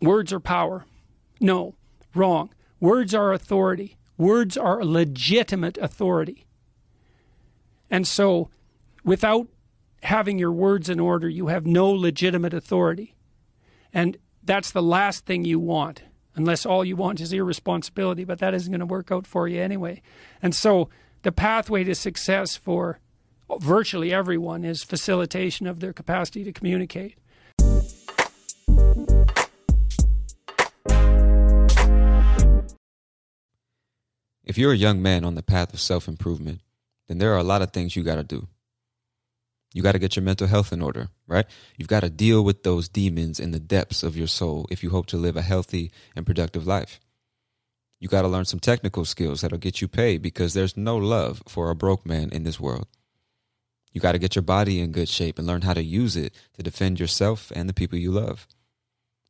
Words are power. No, wrong. Words are authority. Words are legitimate authority. And so without having your words in order, you have no legitimate authority. And that's the last thing you want, unless all you want is irresponsibility, but that isn't going to work out for you anyway. And so the pathway to success for virtually everyone is facilitation of their capacity to communicate. If you're a young man on the path of self improvement, then there are a lot of things you got to do. You got to get your mental health in order, right? You've got to deal with those demons in the depths of your soul if you hope to live a healthy and productive life. You got to learn some technical skills that'll get you paid because there's no love for a broke man in this world. You got to get your body in good shape and learn how to use it to defend yourself and the people you love.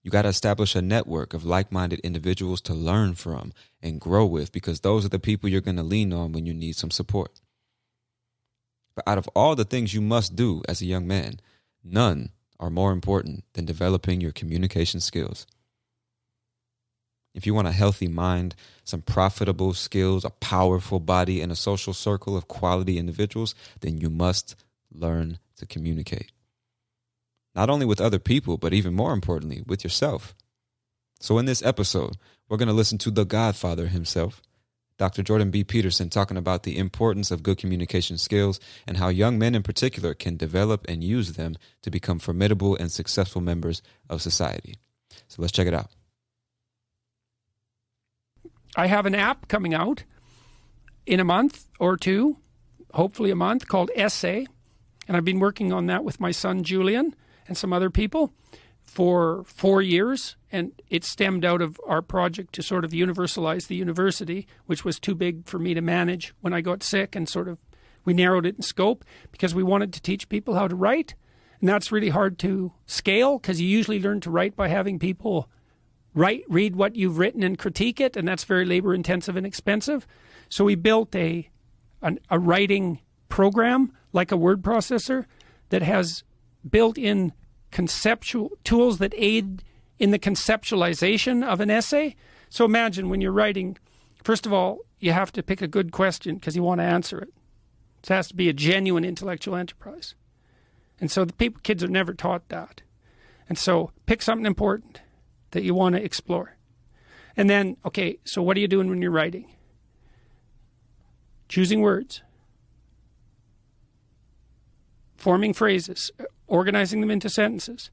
You got to establish a network of like minded individuals to learn from and grow with because those are the people you're going to lean on when you need some support. But out of all the things you must do as a young man, none are more important than developing your communication skills. If you want a healthy mind, some profitable skills, a powerful body, and a social circle of quality individuals, then you must learn to communicate. Not only with other people, but even more importantly, with yourself. So, in this episode, we're going to listen to the Godfather himself, Dr. Jordan B. Peterson talking about the importance of good communication skills and how young men in particular can develop and use them to become formidable and successful members of society. So let's check it out. I have an app coming out in a month or two, hopefully a month, called Essay. And I've been working on that with my son Julian and some other people for four years, and it stemmed out of our project to sort of universalize the university, which was too big for me to manage when I got sick, and sort of we narrowed it in scope because we wanted to teach people how to write, and that's really hard to scale because you usually learn to write by having people write, read what you've written and critique it, and that's very labor intensive and expensive. So we built a an, a writing program like a word processor that has built in conceptual tools that aid in the conceptualization of an essay. So imagine when you're writing, first of all, you have to pick a good question because you want to answer it. It has to be a genuine intellectual enterprise. And so the people, kids are never taught that. And so pick something important that you want to explore. And then, okay, so what are you doing when you're writing? Choosing words, forming phrases, organizing them into sentences,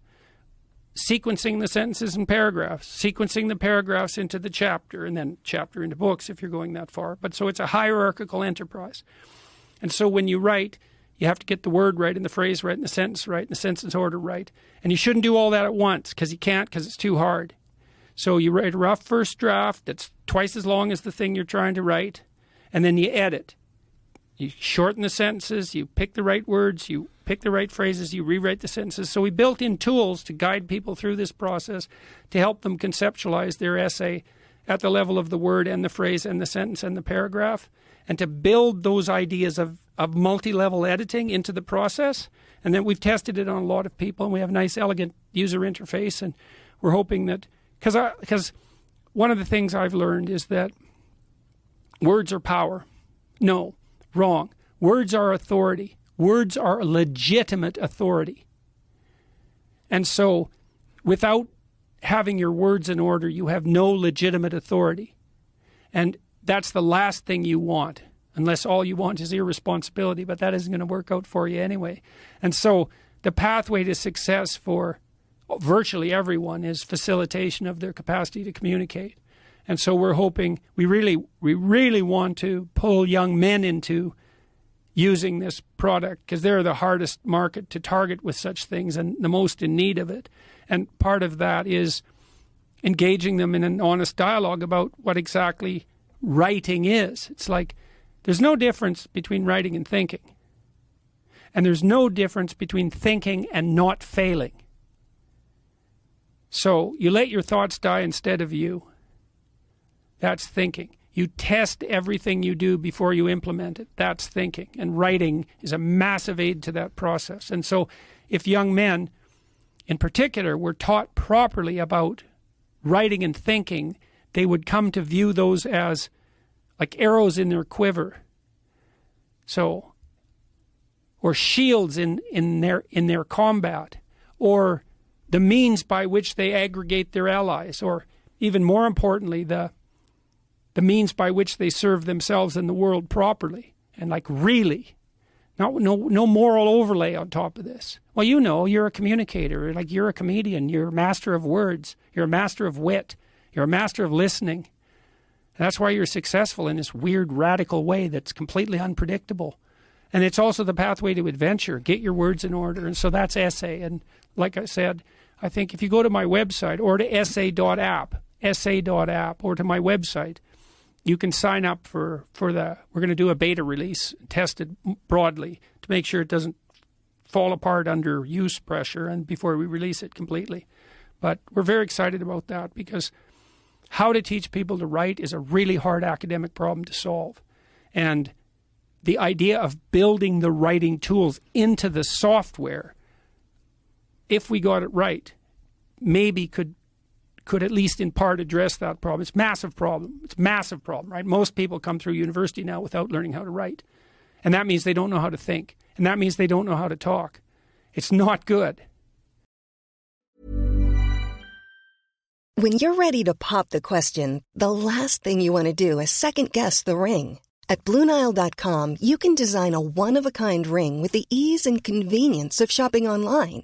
sequencing the sentences and paragraphs, sequencing the paragraphs into the chapter, and then chapter into books if you're going that far. But so it's a hierarchical enterprise. And so when you write, you have to get the word right and the phrase right and the sentence right and the sentence order right. And you shouldn't do all that at once because you can't because it's too hard. So you write a rough first draft that's twice as long as the thing you're trying to write, and then you edit You shorten the sentences, you pick the right words, you pick the right phrases, you rewrite the sentences. So we built in tools to guide people through this process to help them conceptualize their essay at the level of the word and the phrase and the sentence and the paragraph and to build those ideas of, of multi-level editing into the process. And then we've tested it on a lot of people and we have a nice elegant user interface and we're hoping that because because one of the things I've learned is that words are power. No, wrong. Words are authority. Words are legitimate authority. And so, without having your words in order, you have no legitimate authority. And that's the last thing you want, unless all you want is irresponsibility, but that isn't going to work out for you anyway. And so, the pathway to success for virtually everyone is facilitation of their capacity to communicate. And so we're hoping we really we really want to pull young men into using this product because they're the hardest market to target with such things and the most in need of it. And part of that is engaging them in an honest dialogue about what exactly writing is. It's like there's no difference between writing and thinking. And there's no difference between thinking and not failing. So you let your thoughts die instead of you. That's thinking. You test everything you do before you implement it. That's thinking. And writing is a massive aid to that process. And so, if young men in particular were taught properly about writing and thinking, they would come to view those as like arrows in their quiver. So, or shields in, in their in their combat, or the means by which they aggregate their allies, or even more importantly, the the means by which they serve themselves and the world properly. And like really not no no moral overlay on top of this. Well you know you're a communicator. Like you're a comedian. You're a master of words. You're a master of wit. You're a master of listening. That's why you're successful in this weird radical way that's completely unpredictable. And it's also the pathway to adventure. Get your words in order. And so that's essay. And like i said i think if you go to my website or to essay.app essay.app or to my website you can sign up for for the we're going to do a beta release test it broadly to make sure it doesn't fall apart under use pressure and before we release it completely. But we're very excited about that because how to teach people to write is a really hard academic problem to solve. And the idea of building the writing tools into the software if we got it right maybe could could at least in part address that problem. It's a massive problem. It's a massive problem, right? Most people come through university now without learning how to write. And that means they don't know how to think. And that means they don't know how to talk. It's not good. When you're ready to pop the question, the last thing you want to do is second guess the ring. At Bluenile.com, you can design a one of a kind ring with the ease and convenience of shopping online.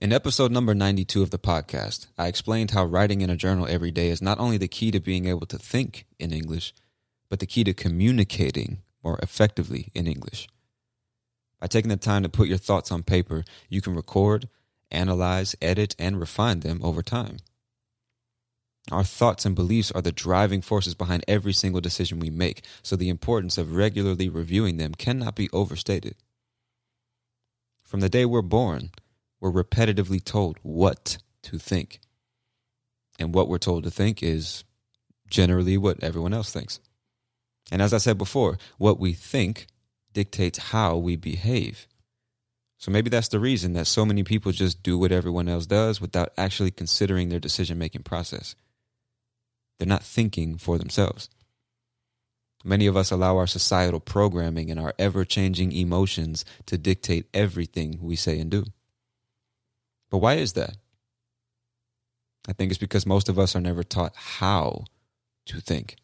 In episode number 92 of the podcast, I explained how writing in a journal every day is not only the key to being able to think in English, but the key to communicating more effectively in English. By taking the time to put your thoughts on paper, you can record, analyze, edit, and refine them over time. Our thoughts and beliefs are the driving forces behind every single decision we make, so the importance of regularly reviewing them cannot be overstated. From the day we're born, we're repetitively told what to think. And what we're told to think is generally what everyone else thinks. And as I said before, what we think dictates how we behave. So maybe that's the reason that so many people just do what everyone else does without actually considering their decision making process. They're not thinking for themselves. Many of us allow our societal programming and our ever changing emotions to dictate everything we say and do. But why is that? I think it's because most of us are never taught how to think.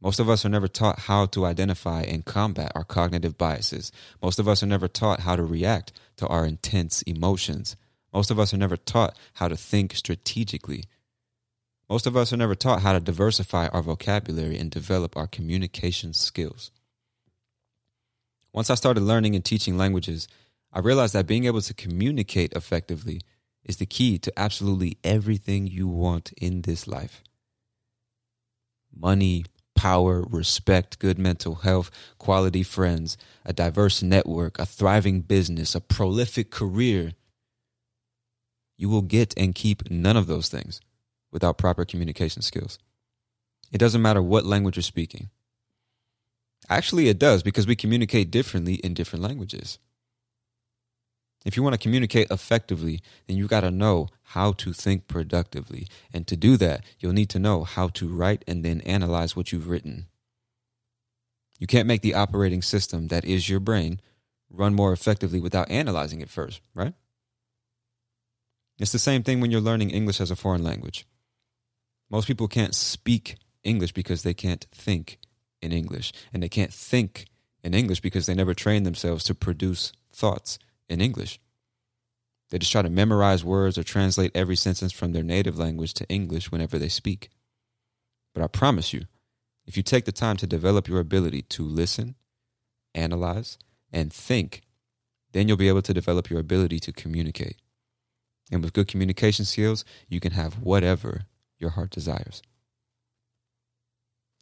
Most of us are never taught how to identify and combat our cognitive biases. Most of us are never taught how to react to our intense emotions. Most of us are never taught how to think strategically. Most of us are never taught how to diversify our vocabulary and develop our communication skills. Once I started learning and teaching languages, I realized that being able to communicate effectively is the key to absolutely everything you want in this life money, power, respect, good mental health, quality friends, a diverse network, a thriving business, a prolific career. You will get and keep none of those things without proper communication skills. It doesn't matter what language you're speaking. Actually, it does because we communicate differently in different languages. If you want to communicate effectively, then you got to know how to think productively. And to do that, you'll need to know how to write and then analyze what you've written. You can't make the operating system that is your brain run more effectively without analyzing it first, right? It's the same thing when you're learning English as a foreign language. Most people can't speak English because they can't think in English. And they can't think in English because they never train themselves to produce thoughts in English. They just try to memorize words or translate every sentence from their native language to English whenever they speak. But I promise you, if you take the time to develop your ability to listen, analyze, and think, then you'll be able to develop your ability to communicate. And with good communication skills, you can have whatever your heart desires.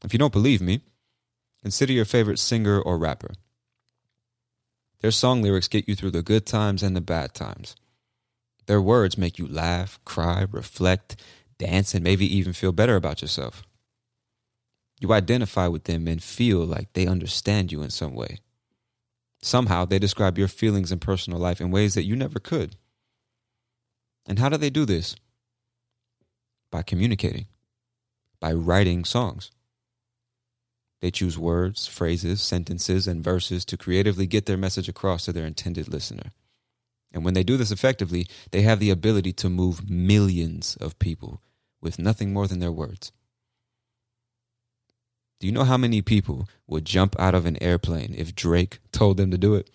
If you don't believe me, consider your favorite singer or rapper. Their song lyrics get you through the good times and the bad times. Their words make you laugh, cry, reflect, dance, and maybe even feel better about yourself. You identify with them and feel like they understand you in some way. Somehow they describe your feelings and personal life in ways that you never could. And how do they do this? By communicating, by writing songs. They choose words, phrases, sentences, and verses to creatively get their message across to their intended listener. And when they do this effectively, they have the ability to move millions of people with nothing more than their words. Do you know how many people would jump out of an airplane if Drake told them to do it?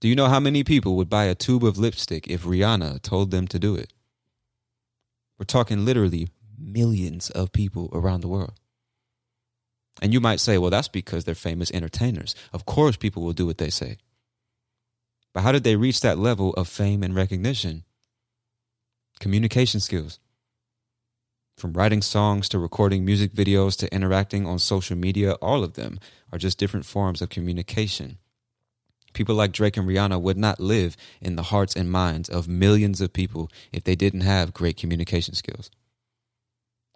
Do you know how many people would buy a tube of lipstick if Rihanna told them to do it? We're talking literally millions of people around the world. And you might say, well, that's because they're famous entertainers. Of course, people will do what they say. But how did they reach that level of fame and recognition? Communication skills. From writing songs to recording music videos to interacting on social media, all of them are just different forms of communication. People like Drake and Rihanna would not live in the hearts and minds of millions of people if they didn't have great communication skills.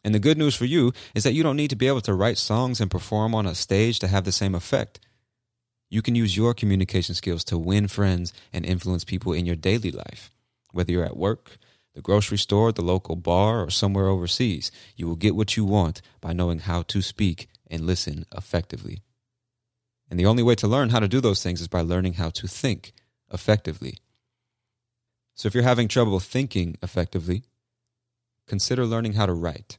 And the good news for you is that you don't need to be able to write songs and perform on a stage to have the same effect. You can use your communication skills to win friends and influence people in your daily life. Whether you're at work, the grocery store, the local bar, or somewhere overseas, you will get what you want by knowing how to speak and listen effectively. And the only way to learn how to do those things is by learning how to think effectively. So if you're having trouble thinking effectively, consider learning how to write.